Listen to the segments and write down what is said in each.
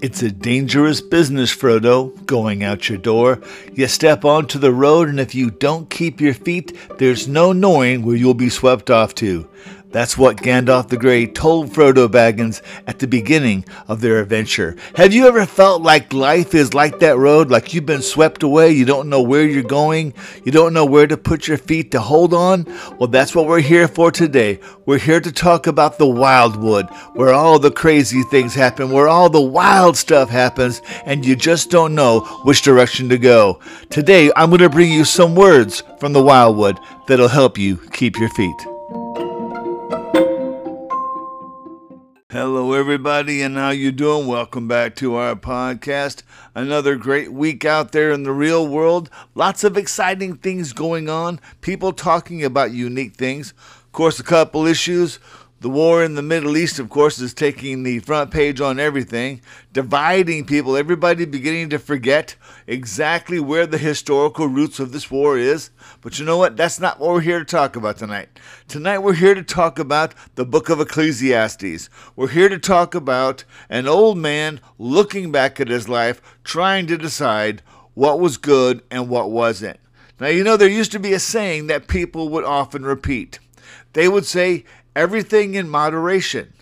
It's a dangerous business, Frodo, going out your door. You step onto the road, and if you don't keep your feet, there's no knowing where you'll be swept off to. That's what Gandalf the Grey told Frodo Baggins at the beginning of their adventure. Have you ever felt like life is like that road, like you've been swept away, you don't know where you're going, you don't know where to put your feet to hold on? Well, that's what we're here for today. We're here to talk about the Wildwood, where all the crazy things happen, where all the wild stuff happens, and you just don't know which direction to go. Today, I'm going to bring you some words from the Wildwood that'll help you keep your feet. Hello, everybody, and how you doing? Welcome back to our podcast. Another great week out there in the real world. Lots of exciting things going on. People talking about unique things. Of course, a couple issues. The war in the Middle East, of course, is taking the front page on everything, dividing people, everybody beginning to forget exactly where the historical roots of this war is. But you know what? That's not what we're here to talk about tonight. Tonight, we're here to talk about the book of Ecclesiastes. We're here to talk about an old man looking back at his life, trying to decide what was good and what wasn't. Now, you know, there used to be a saying that people would often repeat. They would say, everything in moderation.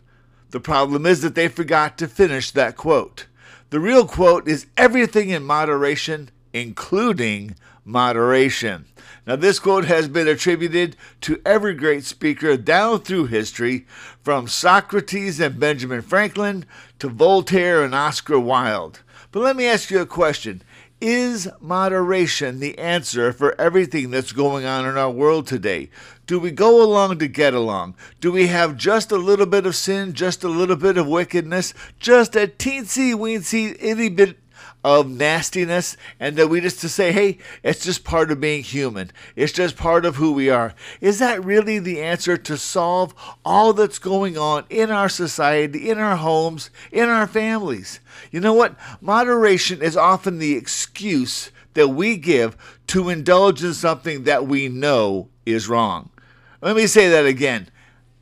The problem is that they forgot to finish that quote. The real quote is everything in moderation, including moderation. Now, this quote has been attributed to every great speaker down through history, from Socrates and Benjamin Franklin to Voltaire and Oscar Wilde. But let me ask you a question is moderation the answer for everything that's going on in our world today? Do we go along to get along? Do we have just a little bit of sin, just a little bit of wickedness, just a teensy weensy itty bit of nastiness and that we just to say, hey, it's just part of being human. It's just part of who we are. Is that really the answer to solve all that's going on in our society, in our homes, in our families? You know what? Moderation is often the excuse that we give to indulge in something that we know is wrong. Let me say that again.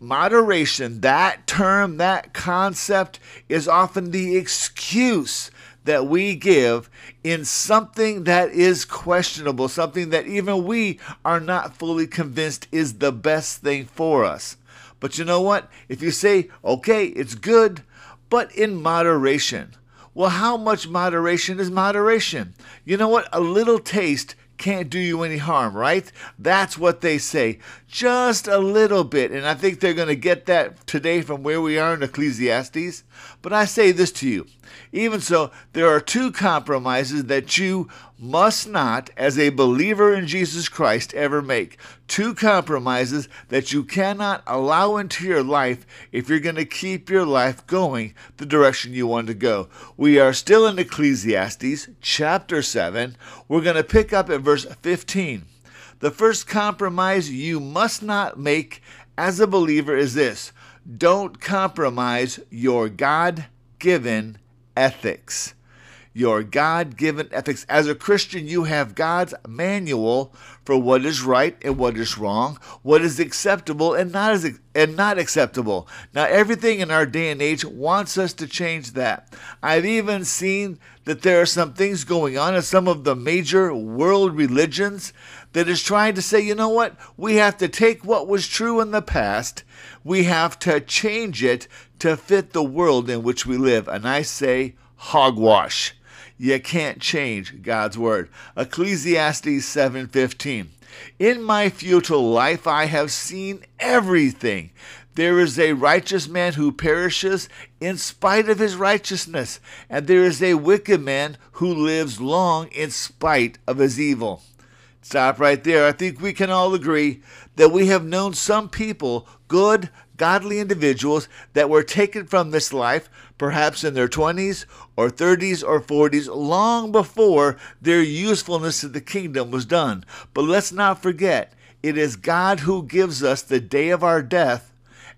Moderation, that term, that concept, is often the excuse that we give in something that is questionable, something that even we are not fully convinced is the best thing for us. But you know what? If you say, okay, it's good, but in moderation. Well, how much moderation is moderation? You know what? A little taste can't do you any harm, right? That's what they say. Just a little bit. And I think they're going to get that today from where we are in Ecclesiastes. But I say this to you. Even so, there are two compromises that you must not, as a believer in Jesus Christ, ever make. Two compromises that you cannot allow into your life if you're going to keep your life going the direction you want to go. We are still in Ecclesiastes chapter 7. We're going to pick up at verse 15. The first compromise you must not make as a believer is this don't compromise your God given ethics. Your God given ethics. As a Christian, you have God's manual for what is right and what is wrong, what is acceptable and not as and not acceptable. Now everything in our day and age wants us to change that. I've even seen that there are some things going on in some of the major world religions that is trying to say, you know what? We have to take what was true in the past, we have to change it to fit the world in which we live. And I say, hogwash. You can't change God's word. Ecclesiastes 7:15. In my futile life I have seen everything. There is a righteous man who perishes in spite of his righteousness, and there is a wicked man who lives long in spite of his evil. Stop right there. I think we can all agree that we have known some people, good, godly individuals, that were taken from this life, perhaps in their 20s or 30s or 40s, long before their usefulness to the kingdom was done. But let's not forget, it is God who gives us the day of our death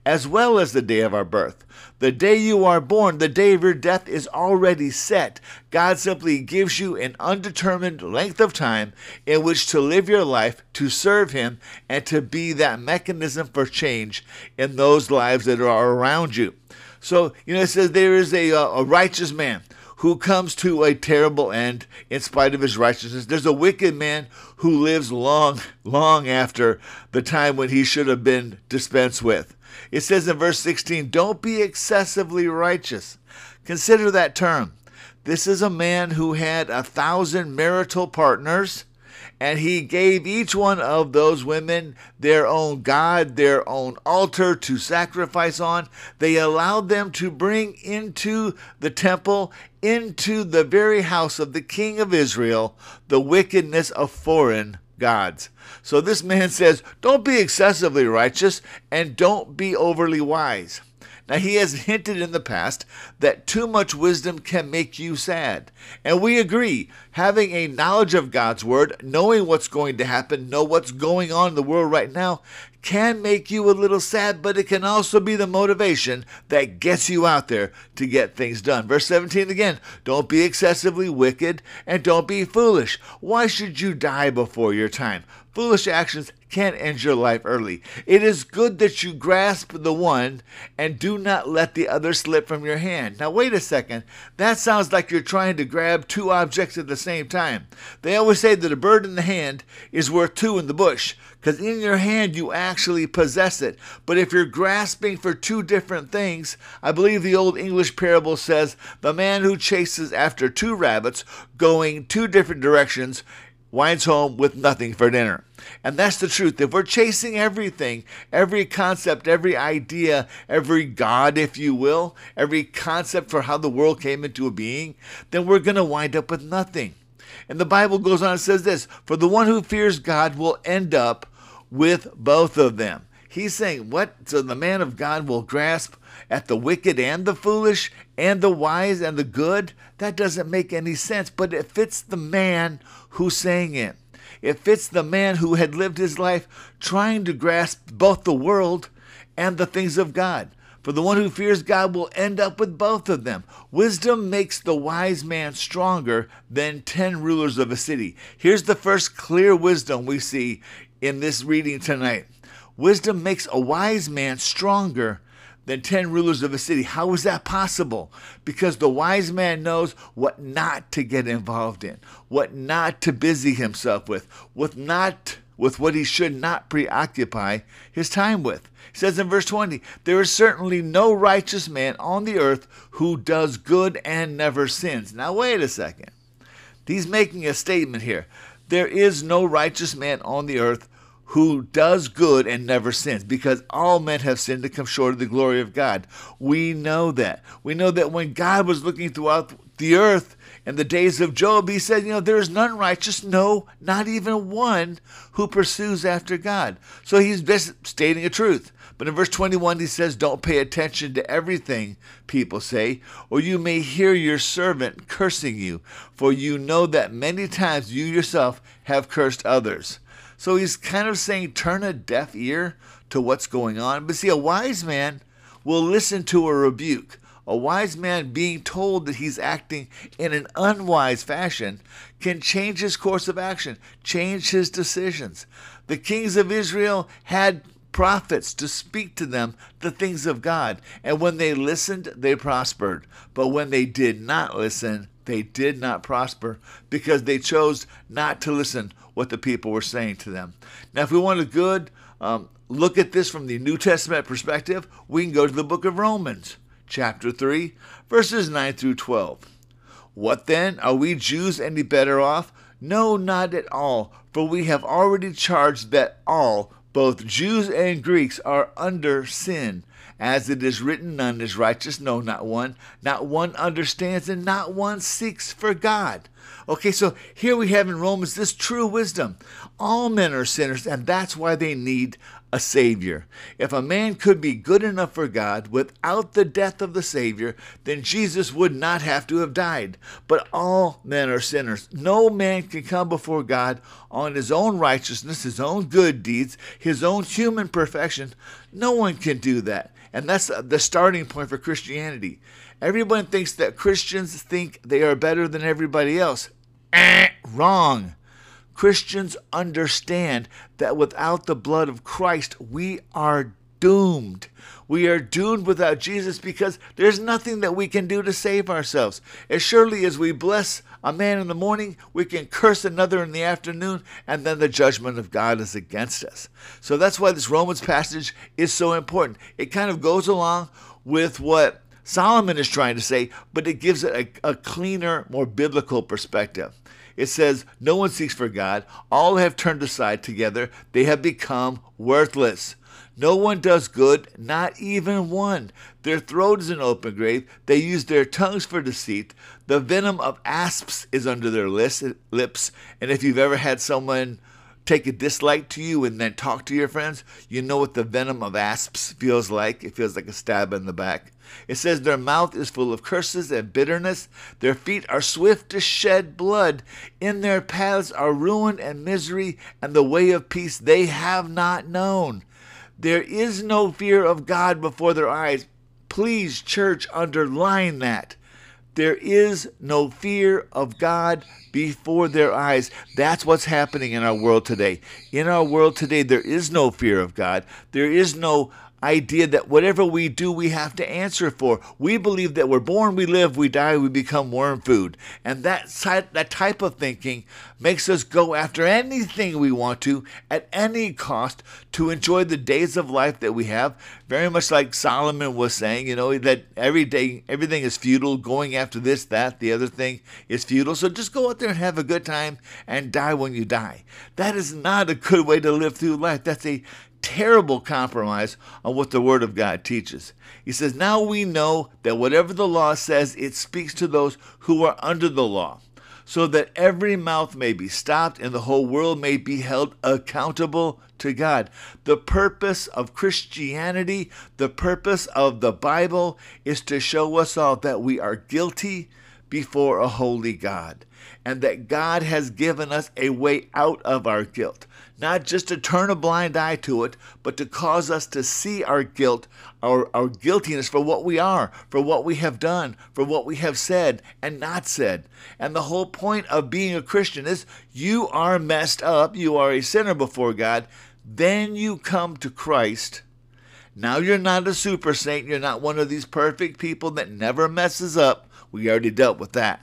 as well as the day of our birth. The day you are born, the day of your death is already set. God simply gives you an undetermined length of time in which to live your life, to serve Him, and to be that mechanism for change in those lives that are around you. So, you know, it says there is a, uh, a righteous man who comes to a terrible end in spite of his righteousness. There's a wicked man who lives long, long after the time when he should have been dispensed with. It says in verse 16, Don't be excessively righteous. Consider that term. This is a man who had a thousand marital partners and he gave each one of those women their own God, their own altar to sacrifice on. They allowed them to bring into the temple, into the very house of the king of Israel, the wickedness of foreign gods. So this man says, Don't be excessively righteous and don't be overly wise. Now, he has hinted in the past that too much wisdom can make you sad. And we agree, having a knowledge of God's word, knowing what's going to happen, know what's going on in the world right now, can make you a little sad, but it can also be the motivation that gets you out there to get things done. Verse 17 again Don't be excessively wicked and don't be foolish. Why should you die before your time? Foolish actions can end your life early. It is good that you grasp the one and do not let the other slip from your hand. Now, wait a second. That sounds like you're trying to grab two objects at the same time. They always say that a bird in the hand is worth two in the bush because in your hand you actually possess it. But if you're grasping for two different things, I believe the old English parable says the man who chases after two rabbits going two different directions winds home with nothing for dinner. And that's the truth. If we're chasing everything, every concept, every idea, every God, if you will, every concept for how the world came into being, then we're going to wind up with nothing. And the Bible goes on and says this For the one who fears God will end up with both of them. He's saying, What? So the man of God will grasp at the wicked and the foolish and the wise and the good? That doesn't make any sense, but it fits the man who's sang it. It fits the man who had lived his life trying to grasp both the world and the things of God. For the one who fears God will end up with both of them. Wisdom makes the wise man stronger than ten rulers of a city. Here's the first clear wisdom we see in this reading tonight. Wisdom makes a wise man stronger than 10 rulers of a city. How is that possible? Because the wise man knows what not to get involved in, what not to busy himself with, what not with what he should not preoccupy his time with. He says in verse 20, There is certainly no righteous man on the earth who does good and never sins. Now, wait a second. He's making a statement here. There is no righteous man on the earth who does good and never sins, because all men have sinned to come short of the glory of God. We know that. We know that when God was looking throughout the earth in the days of Job, he said, You know, there is none righteous, no, not even one who pursues after God. So he's just stating a truth. But in verse 21, he says, Don't pay attention to everything people say, or you may hear your servant cursing you, for you know that many times you yourself have cursed others. So he's kind of saying, turn a deaf ear to what's going on. But see, a wise man will listen to a rebuke. A wise man being told that he's acting in an unwise fashion can change his course of action, change his decisions. The kings of Israel had prophets to speak to them the things of God, and when they listened, they prospered. But when they did not listen, they did not prosper because they chose not to listen what the people were saying to them. Now, if we want a good um, look at this from the New Testament perspective, we can go to the book of Romans, chapter 3, verses 9 through 12. What then? Are we Jews any better off? No, not at all, for we have already charged that all, both Jews and Greeks, are under sin. As it is written, none is righteous, no, not one. Not one understands, and not one seeks for God. Okay, so here we have in Romans this true wisdom. All men are sinners, and that's why they need a Savior. If a man could be good enough for God without the death of the Savior, then Jesus would not have to have died. But all men are sinners. No man can come before God on his own righteousness, his own good deeds, his own human perfection. No one can do that. And that's the starting point for Christianity. Everyone thinks that Christians think they are better than everybody else. Eh, wrong. Christians understand that without the blood of Christ, we are doomed. We are doomed without Jesus because there's nothing that we can do to save ourselves. As surely as we bless a man in the morning, we can curse another in the afternoon, and then the judgment of God is against us. So that's why this Romans passage is so important. It kind of goes along with what Solomon is trying to say, but it gives it a, a cleaner, more biblical perspective. It says, No one seeks for God. All have turned aside together. They have become worthless. No one does good, not even one. Their throat is an open grave. They use their tongues for deceit. The venom of asps is under their lips. And if you've ever had someone take a dislike to you and then talk to your friends, you know what the venom of asps feels like. It feels like a stab in the back. It says their mouth is full of curses and bitterness. Their feet are swift to shed blood. In their paths are ruin and misery, and the way of peace they have not known. There is no fear of God before their eyes. Please, church, underline that. There is no fear of God before their eyes. That's what's happening in our world today. In our world today, there is no fear of God. There is no idea that whatever we do, we have to answer for. We believe that we're born, we live, we die, we become worm food. And that, that type of thinking makes us go after anything we want to at any cost to enjoy the days of life that we have. Very much like Solomon was saying, you know, that every day, everything is futile. Going after this, that, the other thing is futile. So just go out there and have a good time and die when you die. That is not a good way to live through life. That's a terrible compromise on what the Word of God teaches. He says, Now we know that whatever the law says, it speaks to those who are under the law, so that every mouth may be stopped and the whole world may be held accountable to God. The purpose of Christianity, the purpose of the Bible, is to show us all that we are guilty before a holy God and that God has given us a way out of our guilt not just to turn a blind eye to it, but to cause us to see our guilt, our, our guiltiness for what we are, for what we have done, for what we have said and not said. And the whole point of being a Christian is you are messed up, you are a sinner before God, then you come to Christ. Now you're not a super saint, you're not one of these perfect people that never messes up. We already dealt with that.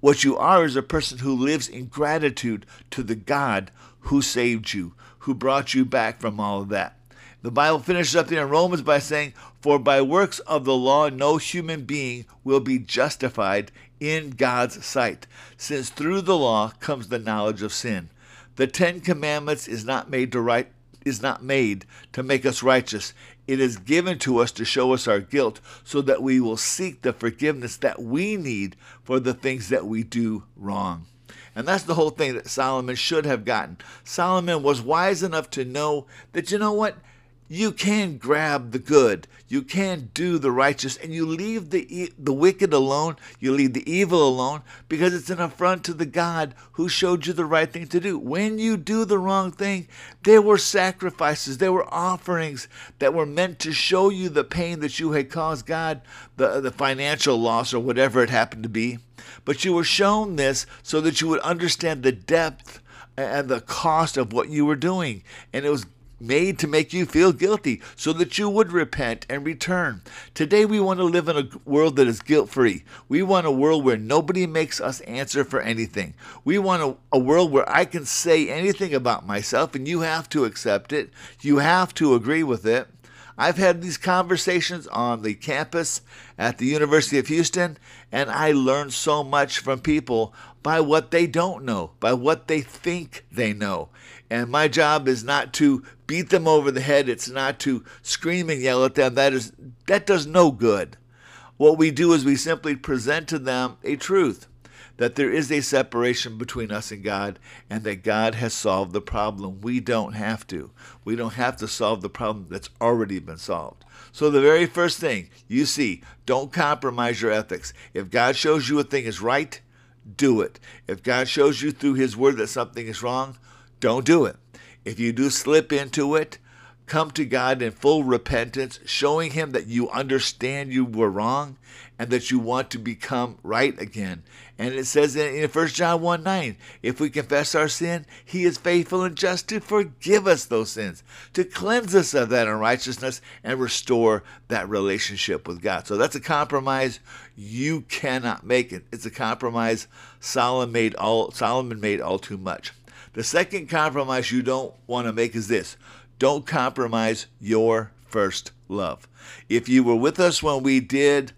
What you are is a person who lives in gratitude to the God who saved you, who brought you back from all of that. The Bible finishes up there in Romans by saying, For by works of the law no human being will be justified in God's sight, since through the law comes the knowledge of sin. The Ten Commandments is not made to right is not made to make us righteous. It is given to us to show us our guilt so that we will seek the forgiveness that we need for the things that we do wrong. And that's the whole thing that Solomon should have gotten. Solomon was wise enough to know that, you know what? You can grab the good, you can do the righteous, and you leave the, the wicked alone, you leave the evil alone, because it's an affront to the God who showed you the right thing to do. When you do the wrong thing, there were sacrifices, there were offerings that were meant to show you the pain that you had caused God, the, the financial loss, or whatever it happened to be. But you were shown this so that you would understand the depth and the cost of what you were doing. And it was made to make you feel guilty so that you would repent and return. Today, we want to live in a world that is guilt free. We want a world where nobody makes us answer for anything. We want a, a, world where I can say anything about myself and you have to accept it, you have to agree with it. I've had these conversations on the campus at the University of Houston, and I learn so much from people by what they don't know, by what they think they know. And my job is not to beat them over the head, it's not to scream and yell at them. That is that does no good. What we do is we simply present to them a truth that there is a separation between us and God and that God has solved the problem. We don't have to. We don't have to solve the problem that's already been solved. So, the very first thing you see, don't compromise your ethics. If God shows you a thing is right, do it. If God shows you through His Word that something is wrong, don't do it. If you do slip into it, come to God in full repentance, showing Him that you understand you were wrong and that you want to become right again. And it says in 1 John 1 9, if we confess our sin, He is faithful and just to forgive us those sins, to cleanse us of that unrighteousness, and restore that relationship with God. So that's a compromise you cannot make it. It's a compromise Solomon made all, Solomon made all too much. The second compromise you don't want to make is this don't compromise your first love. If you were with us when we did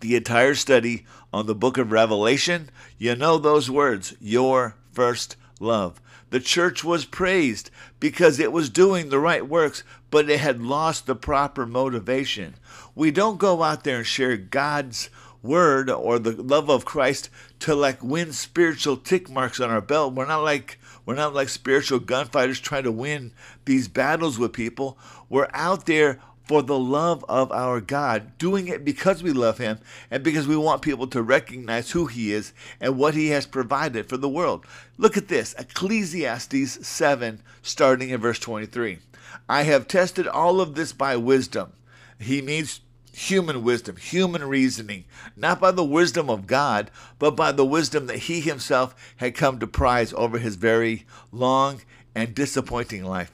the entire study on the book of Revelation, you know those words, your first love. The church was praised because it was doing the right works, but it had lost the proper motivation. We don't go out there and share God's word or the love of Christ to like win spiritual tick marks on our belt. We're not like we're not like spiritual gunfighters trying to win these battles with people. We're out there for the love of our God, doing it because we love Him and because we want people to recognize who He is and what He has provided for the world. Look at this Ecclesiastes 7, starting in verse 23. I have tested all of this by wisdom. He means human wisdom, human reasoning, not by the wisdom of God, but by the wisdom that he himself had come to prize over his very long and disappointing life.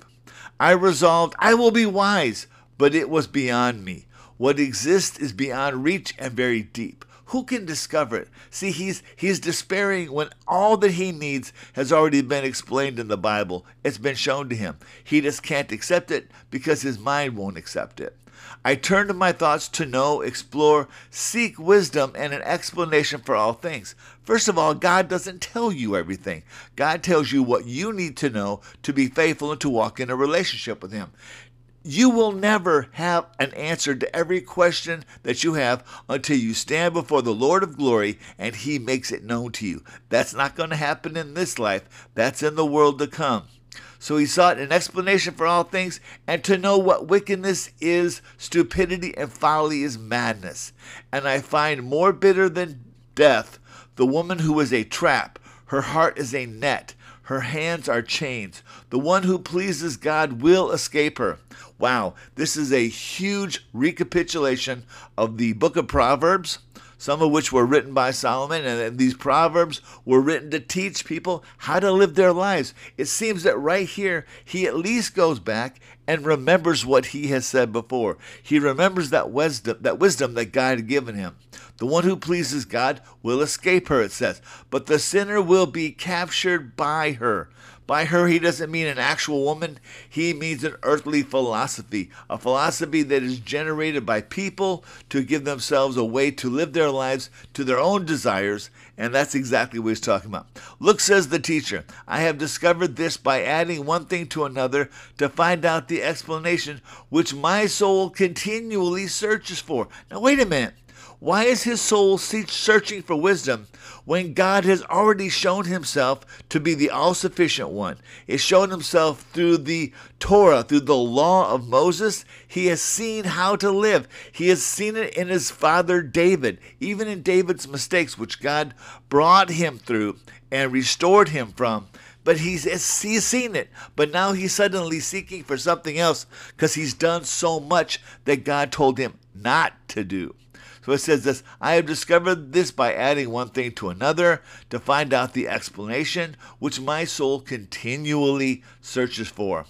I resolved, I will be wise, but it was beyond me. What exists is beyond reach and very deep. Who can discover it? See, he's he's despairing when all that he needs has already been explained in the Bible. It's been shown to him. He just can't accept it because his mind won't accept it. I turn to my thoughts to know, explore, seek wisdom and an explanation for all things. First of all, God doesn't tell you everything. God tells you what you need to know to be faithful and to walk in a relationship with Him. You will never have an answer to every question that you have until you stand before the Lord of glory and He makes it known to you. That's not going to happen in this life, that's in the world to come. So he sought an explanation for all things, and to know what wickedness is, stupidity and folly is madness. And I find more bitter than death the woman who is a trap, her heart is a net, her hands are chains. The one who pleases God will escape her. Wow, this is a huge recapitulation of the book of Proverbs some of which were written by Solomon, and these proverbs were written to teach people how to live their lives. It seems that right here, he at least goes back and remembers what he has said before. He remembers that wisdom, that wisdom that God had given him. The one who pleases God will escape her, it says, but the sinner will be captured by her. By her, he doesn't mean an actual woman, he means an earthly philosophy, a philosophy that is generated by people to give themselves a way to live their lives to their own desires, and that's exactly what he's talking about. Look, says the teacher, I have discovered this by adding one thing to another to find out the explanation which my soul continually searches for. Now, wait a minute. Why is his soul searching for wisdom when God has already shown himself to be the all sufficient one? He's shown himself through the Torah, through the law of Moses. He has seen how to live. He has seen it in his father David, even in David's mistakes, which God brought him through and restored him from but he's he's seen it. But now he's suddenly seeking for something else because he's done so much that God told him not to do. So it says this I have discovered this by adding one thing to another to find out the explanation which my soul continually searches for,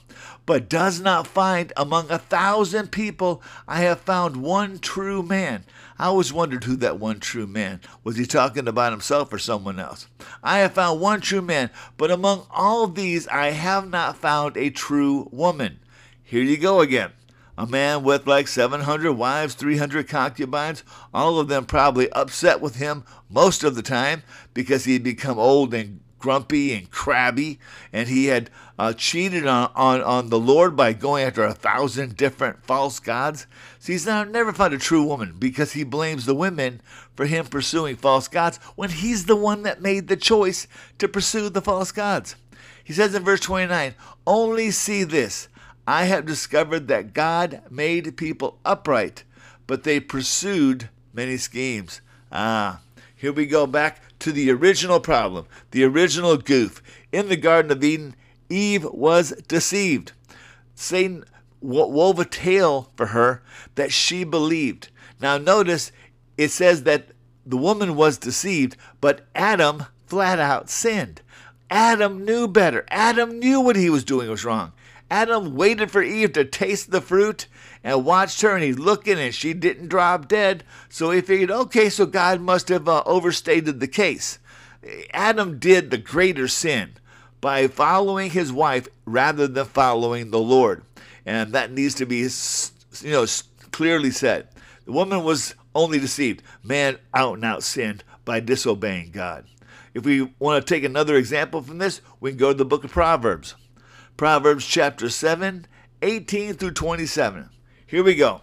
but does not find among a thousand people. I have found one true man. I always wondered who that one true man was. He talking about himself or someone else? I have found one true man, but among all these I have not found a true woman. Here you go again a man with like 700 wives, 300 concubines, all of them probably upset with him most of the time because he had become old and grumpy and crabby, and he had uh, cheated on, on, on the Lord by going after a thousand different false gods. So he's now never found a true woman because he blames the women for him pursuing false gods when he's the one that made the choice to pursue the false gods. He says in verse 29 Only see this I have discovered that God made people upright, but they pursued many schemes. Ah, here we go back to the original problem, the original goof. In the Garden of Eden, Eve was deceived. Satan wove a tale for her that she believed. Now, notice it says that the woman was deceived, but Adam flat out sinned. Adam knew better. Adam knew what he was doing was wrong. Adam waited for Eve to taste the fruit and watched her, and he's looking, and she didn't drop dead. So he figured, okay, so God must have uh, overstated the case. Adam did the greater sin by following his wife rather than following the Lord. And that needs to be you know clearly said. The woman was only deceived. Man out and out sinned by disobeying God. If we want to take another example from this, we can go to the book of Proverbs. Proverbs chapter 7, 18 through 27. Here we go.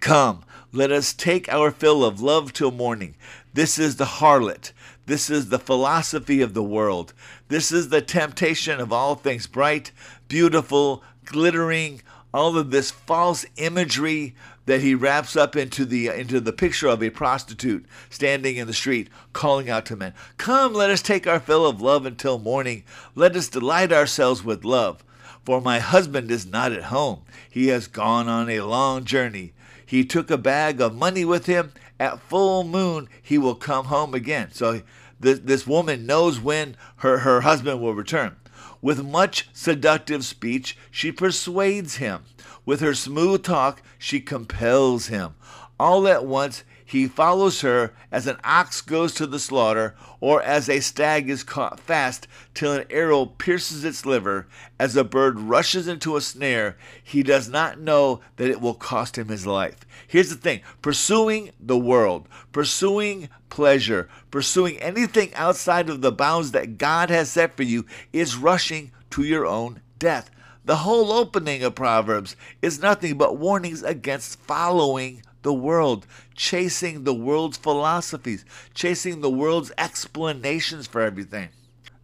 Come, let us take our fill of love till morning. This is the harlot. This is the philosophy of the world. This is the temptation of all things bright, beautiful, glittering, all of this false imagery that he wraps up into the uh, into the picture of a prostitute standing in the street calling out to men come let us take our fill of love until morning. Let us delight ourselves with love. For my husband is not at home. He has gone on a long journey. He took a bag of money with him. At full moon he will come home again. So this, this woman knows when her, her husband will return. With much seductive speech, she persuades him. With her smooth talk, she compels him. All at once, he follows her as an ox goes to the slaughter, or as a stag is caught fast till an arrow pierces its liver, as a bird rushes into a snare, he does not know that it will cost him his life. Here's the thing pursuing the world, pursuing pleasure, pursuing anything outside of the bounds that God has set for you is rushing to your own death. The whole opening of Proverbs is nothing but warnings against following the world, chasing the world's philosophies, chasing the world's explanations for everything.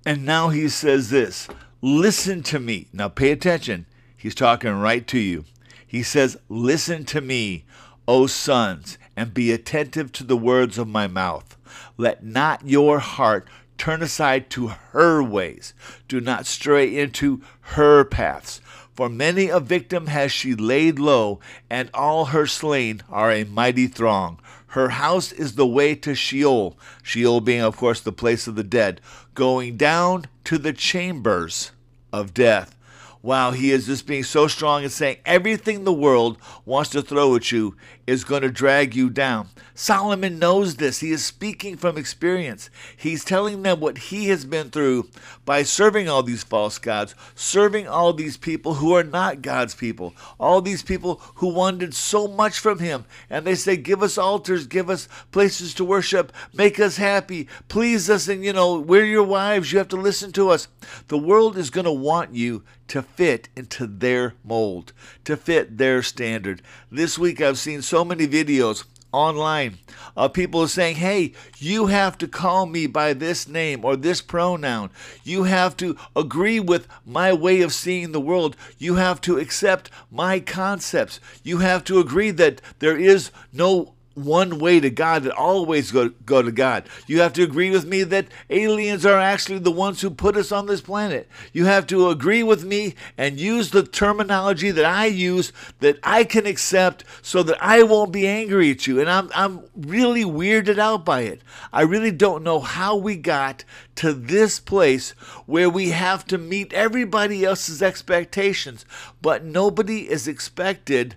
And now he says this listen to me. Now pay attention. He's talking right to you. He says, Listen to me, O sons, and be attentive to the words of my mouth. Let not your heart turn aside to her ways. Do not stray into her paths. For many a victim has she laid low, and all her slain are a mighty throng. Her house is the way to Sheol, Sheol being, of course, the place of the dead, going down to the chambers of death. Wow, he is just being so strong and saying everything the world wants to throw at you is going to drag you down. Solomon knows this. He is speaking from experience. He's telling them what he has been through by serving all these false gods, serving all these people who are not God's people, all these people who wanted so much from him. And they say, Give us altars, give us places to worship, make us happy, please us, and you know, we're your wives, you have to listen to us. The world is going to want you to fit into their mold, to fit their standard. This week I've seen so many videos online uh, people saying, hey, you have to call me by this name or this pronoun. You have to agree with my way of seeing the world. You have to accept my concepts. You have to agree that there is no one way to God that always go, go to God. You have to agree with me that aliens are actually the ones who put us on this planet. You have to agree with me and use the terminology that I use that I can accept so that I won't be angry at you. And I'm, I'm really weirded out by it. I really don't know how we got to this place where we have to meet everybody else's expectations, but nobody is expected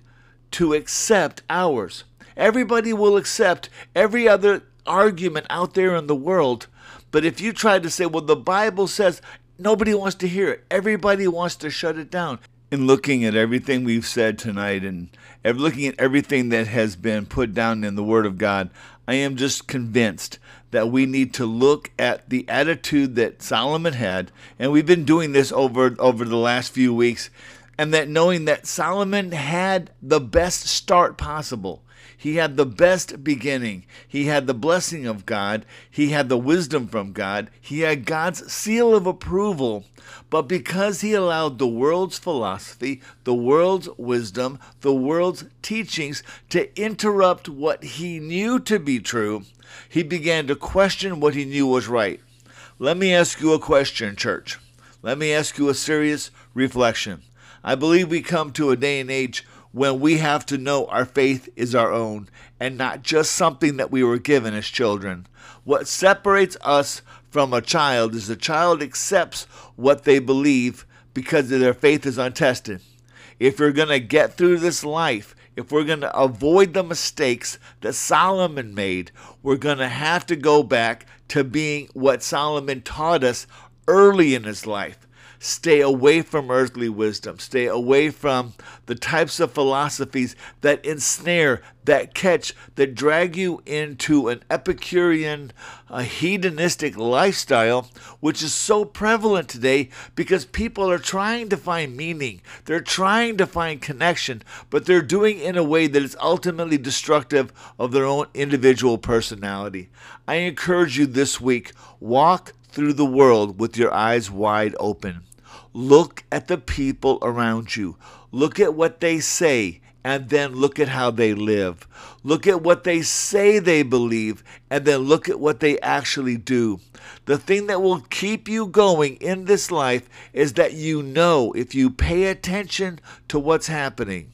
to accept ours. Everybody will accept every other argument out there in the world. But if you try to say, well, the Bible says, nobody wants to hear it. Everybody wants to shut it down. In looking at everything we've said tonight and looking at everything that has been put down in the Word of God, I am just convinced that we need to look at the attitude that Solomon had, and we've been doing this over over the last few weeks, and that knowing that Solomon had the best start possible. He had the best beginning. He had the blessing of God. He had the wisdom from God. He had God's seal of approval. But because he allowed the world's philosophy, the world's wisdom, the world's teachings to interrupt what he knew to be true, he began to question what he knew was right. Let me ask you a question, church. Let me ask you a serious reflection. I believe we come to a day and age when we have to know our faith is our own and not just something that we were given as children. What separates us from a child is the child accepts what they believe because their faith is untested. If you're going to get through this life, if we're going to avoid the mistakes that Solomon made, we're going to have to go back to being what Solomon taught us early in his life. Stay away from earthly wisdom. Stay away from the types of philosophies that ensnare, that catch, that drag you into an Epicurean, a hedonistic lifestyle, which is so prevalent today because people are trying to find meaning. They're trying to find connection, but they're doing it in a way that is ultimately destructive of their own individual personality. I encourage you this week walk through the world with your eyes wide open. Look at the people around you. Look at what they say and then look at how they live. Look at what they say they believe and then look at what they actually do. The thing that will keep you going in this life is that you know if you pay attention to what's happening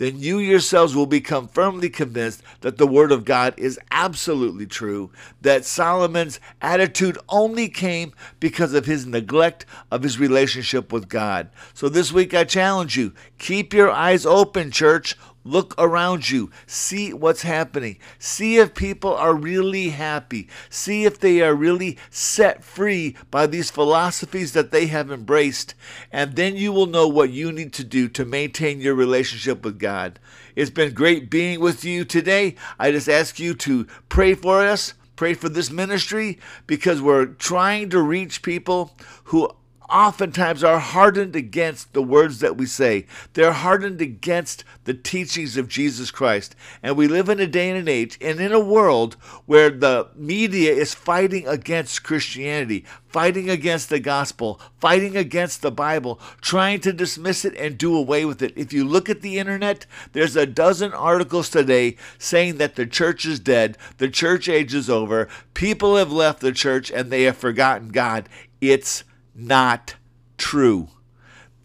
then you yourselves will become firmly convinced that the Word of God is absolutely true, that Solomon's attitude only came because of his neglect of his relationship with God. So this week I challenge you keep your eyes open, church. Look around you. See what's happening. See if people are really happy. See if they are really set free by these philosophies that they have embraced. And then you will know what you need to do to maintain your relationship with God. It's been great being with you today. I just ask you to pray for us. Pray for this ministry because we're trying to reach people who oftentimes are hardened against the words that we say. They're hardened against the teachings of Jesus Christ. And we live in a day and an age and in a world where the media is fighting against Christianity, fighting against the gospel, fighting against the Bible, trying to dismiss it and do away with it. If you look at the internet, there's a dozen articles today saying that the church is dead, the church age is over, people have left the church and they have forgotten God. It's not true.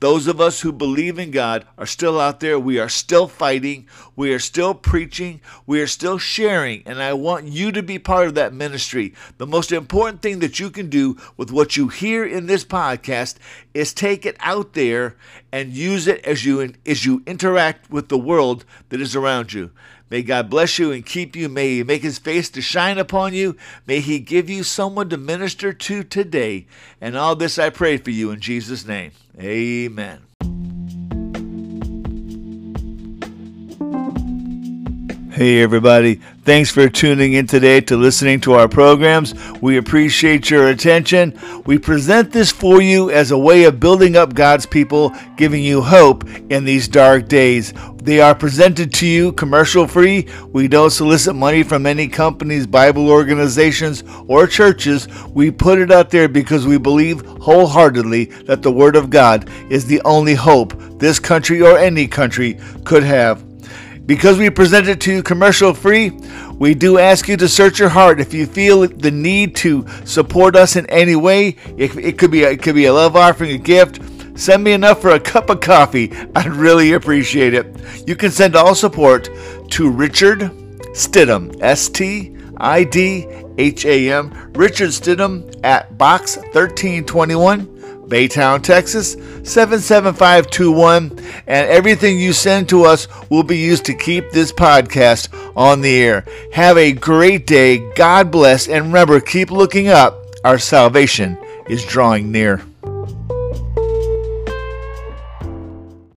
Those of us who believe in God are still out there. We are still fighting. We are still preaching. We are still sharing. And I want you to be part of that ministry. The most important thing that you can do with what you hear in this podcast is take it out there and use it as you, as you interact with the world that is around you. May God bless you and keep you. May He make His face to shine upon you. May He give you someone to minister to today. And all this I pray for you in Jesus' name. Amen. Hey, everybody. Thanks for tuning in today to listening to our programs. We appreciate your attention. We present this for you as a way of building up God's people, giving you hope in these dark days. They are presented to you commercial free. We don't solicit money from any companies, Bible organizations, or churches. We put it out there because we believe wholeheartedly that the Word of God is the only hope this country or any country could have. Because we present it to you commercial free, we do ask you to search your heart. If you feel the need to support us in any way, it, it could be a, it could be a love offering, a gift. Send me enough for a cup of coffee. I'd really appreciate it. You can send all support to Richard Stidham, S T I D H A M, Richard Stidham at Box 1321. Baytown, Texas 77521, and everything you send to us will be used to keep this podcast on the air. Have a great day. God bless, and remember, keep looking up. Our salvation is drawing near.